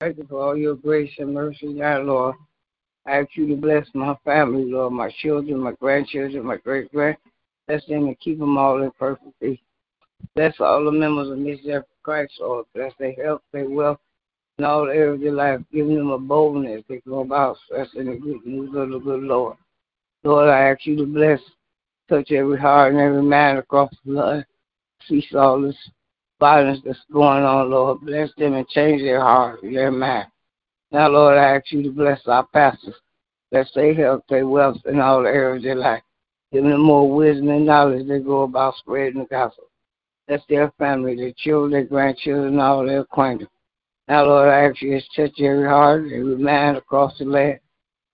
Thank you for all your grace and mercy, God, Lord. I ask you to bless my family, Lord, my children, my grandchildren, my great grand. Bless them and keep them all in perfect peace. Bless all the members of Missionary of Christ, Lord. Bless their health, their wealth, and all areas of their life, giving them a boldness they go about spreading the good news of the good Lord. Lord, I ask you to bless, touch every heart and every mind across the land. Cease all this violence that's going on, Lord. Bless them and change their heart, their mind. Now, Lord, I ask you to bless our pastors. Bless their health, their wealth, and all the areas of their life. Give them more wisdom and knowledge they go about spreading the gospel. Bless their family, their children, their grandchildren, and all their acquaintances. Now, Lord, I ask you to touch every heart, every mind across the land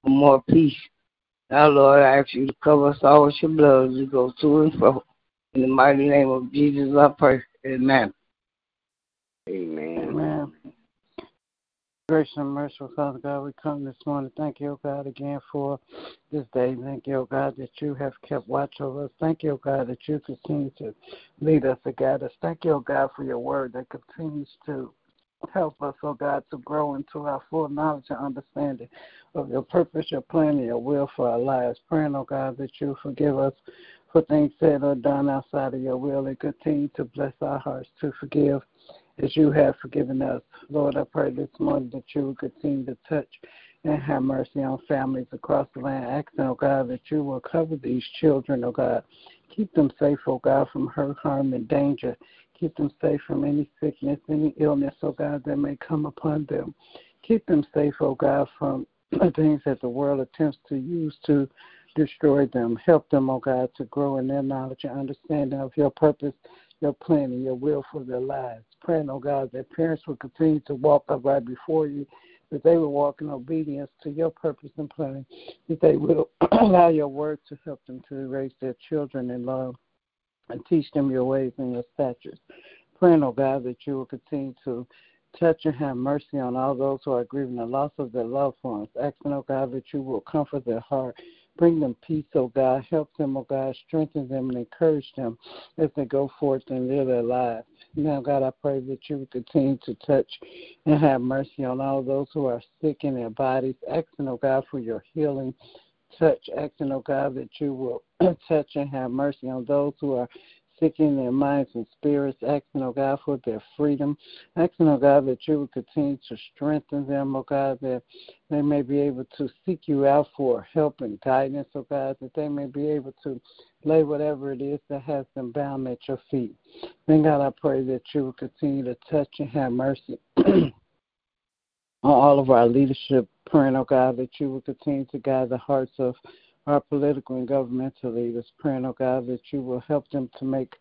for more peace. Now, Lord, I ask you to cover us all with your blood as we go to and fro. In the mighty name of Jesus, I pray. Amen. Amen. Amen. Gracious and merciful Father God, we come this morning. Thank you, God, again for this day. Thank you, God, that you have kept watch over us. Thank you, God, that you continue to lead us and guide us. Thank you, God, for your word that continues to help us, oh God, to grow into our full knowledge and understanding of your purpose, your plan, and your will for our lives. Praying, oh God, that you forgive us for things said or done outside of your will and continue to bless our hearts to forgive as you have forgiven us. Lord, I pray this morning that you will continue to touch and have mercy on families across the land. Asking, oh God, that you will cover these children, oh God. Keep them safe, oh God, from hurt, harm, and danger. Keep them safe from any sickness, any illness, oh God, that may come upon them. Keep them safe, oh God, from things that the world attempts to use to destroy them. Help them, oh God, to grow in their knowledge and understanding of your purpose, your plan, and your will for their lives praying, oh God, that parents will continue to walk upright before you, that they will walk in obedience to your purpose and plan, that they will allow your word to help them to raise their children in love and teach them your ways and your statutes. Praying, oh God, that you will continue to touch and have mercy on all those who are grieving the loss of their loved ones. Asking, oh God, that you will comfort their heart Bring them peace, oh God. Help them, oh God. Strengthen them and encourage them as they go forth and live their lives. Now, God, I pray that you will continue to touch and have mercy on all those who are sick in their bodies. Asking, oh God, for your healing touch. Asking, oh God, that you will touch and have mercy on those who are seeking their minds and spirits, asking, oh God, for their freedom, asking, oh God, that you would continue to strengthen them, oh God, that they may be able to seek you out for help and guidance, oh God, that they may be able to lay whatever it is that has them bound at your feet. Then, God, I pray that you will continue to touch and have mercy. on all of our leadership, praying, oh God, that you will continue to guide the hearts of our political and governmental leaders, praying, oh God, that you will help them to make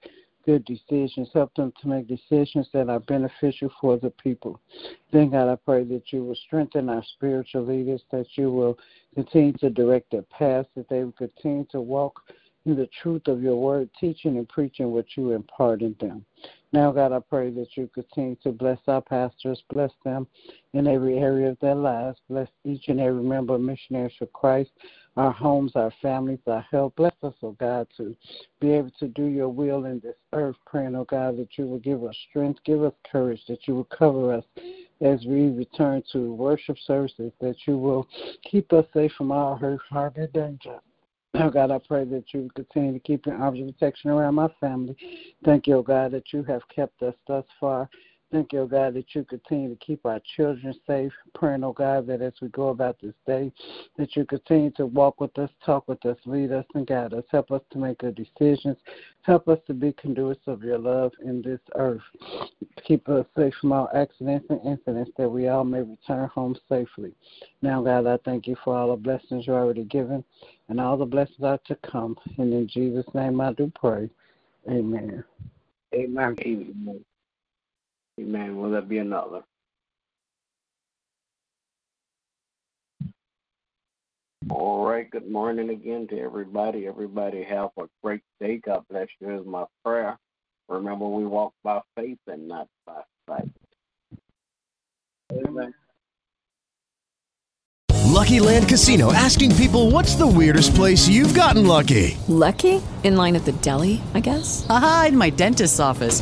good decisions, help them to make decisions that are beneficial for the people. Then, God, I pray that you will strengthen our spiritual leaders, that you will continue to direct their paths, that they will continue to walk in the truth of your word, teaching and preaching what you impart in them. Now, God, I pray that you continue to bless our pastors, bless them in every area of their lives, bless each and every member of Missionaries for Christ, our homes, our families, our health. Bless us, oh God, to be able to do your will in this earth, praying, oh God, that you will give us strength, give us courage, that you will cover us as we return to worship services, that you will keep us safe from all hurt, harm, and danger. Oh God, I pray that you continue to keep your arms of protection around my family. Thank you, oh God, that you have kept us thus far. Thank you, oh God, that you continue to keep our children safe. Praying, oh God, that as we go about this day, that you continue to walk with us, talk with us, lead us, and guide us. Help us to make good decisions. Help us to be conduits of your love in this earth. Keep us safe from all accidents and incidents that we all may return home safely. Now, God, I thank you for all the blessings you already given and all the blessings are to come. And in Jesus' name I do pray. Amen. Amen. Amen. Amen. Will there be another? All right. Good morning again to everybody. Everybody have a great day. God bless you is my prayer. Remember, we walk by faith and not by sight. Amen. Lucky Land Casino asking people what's the weirdest place you've gotten lucky? Lucky? In line at the deli, I guess? Aha, in my dentist's office.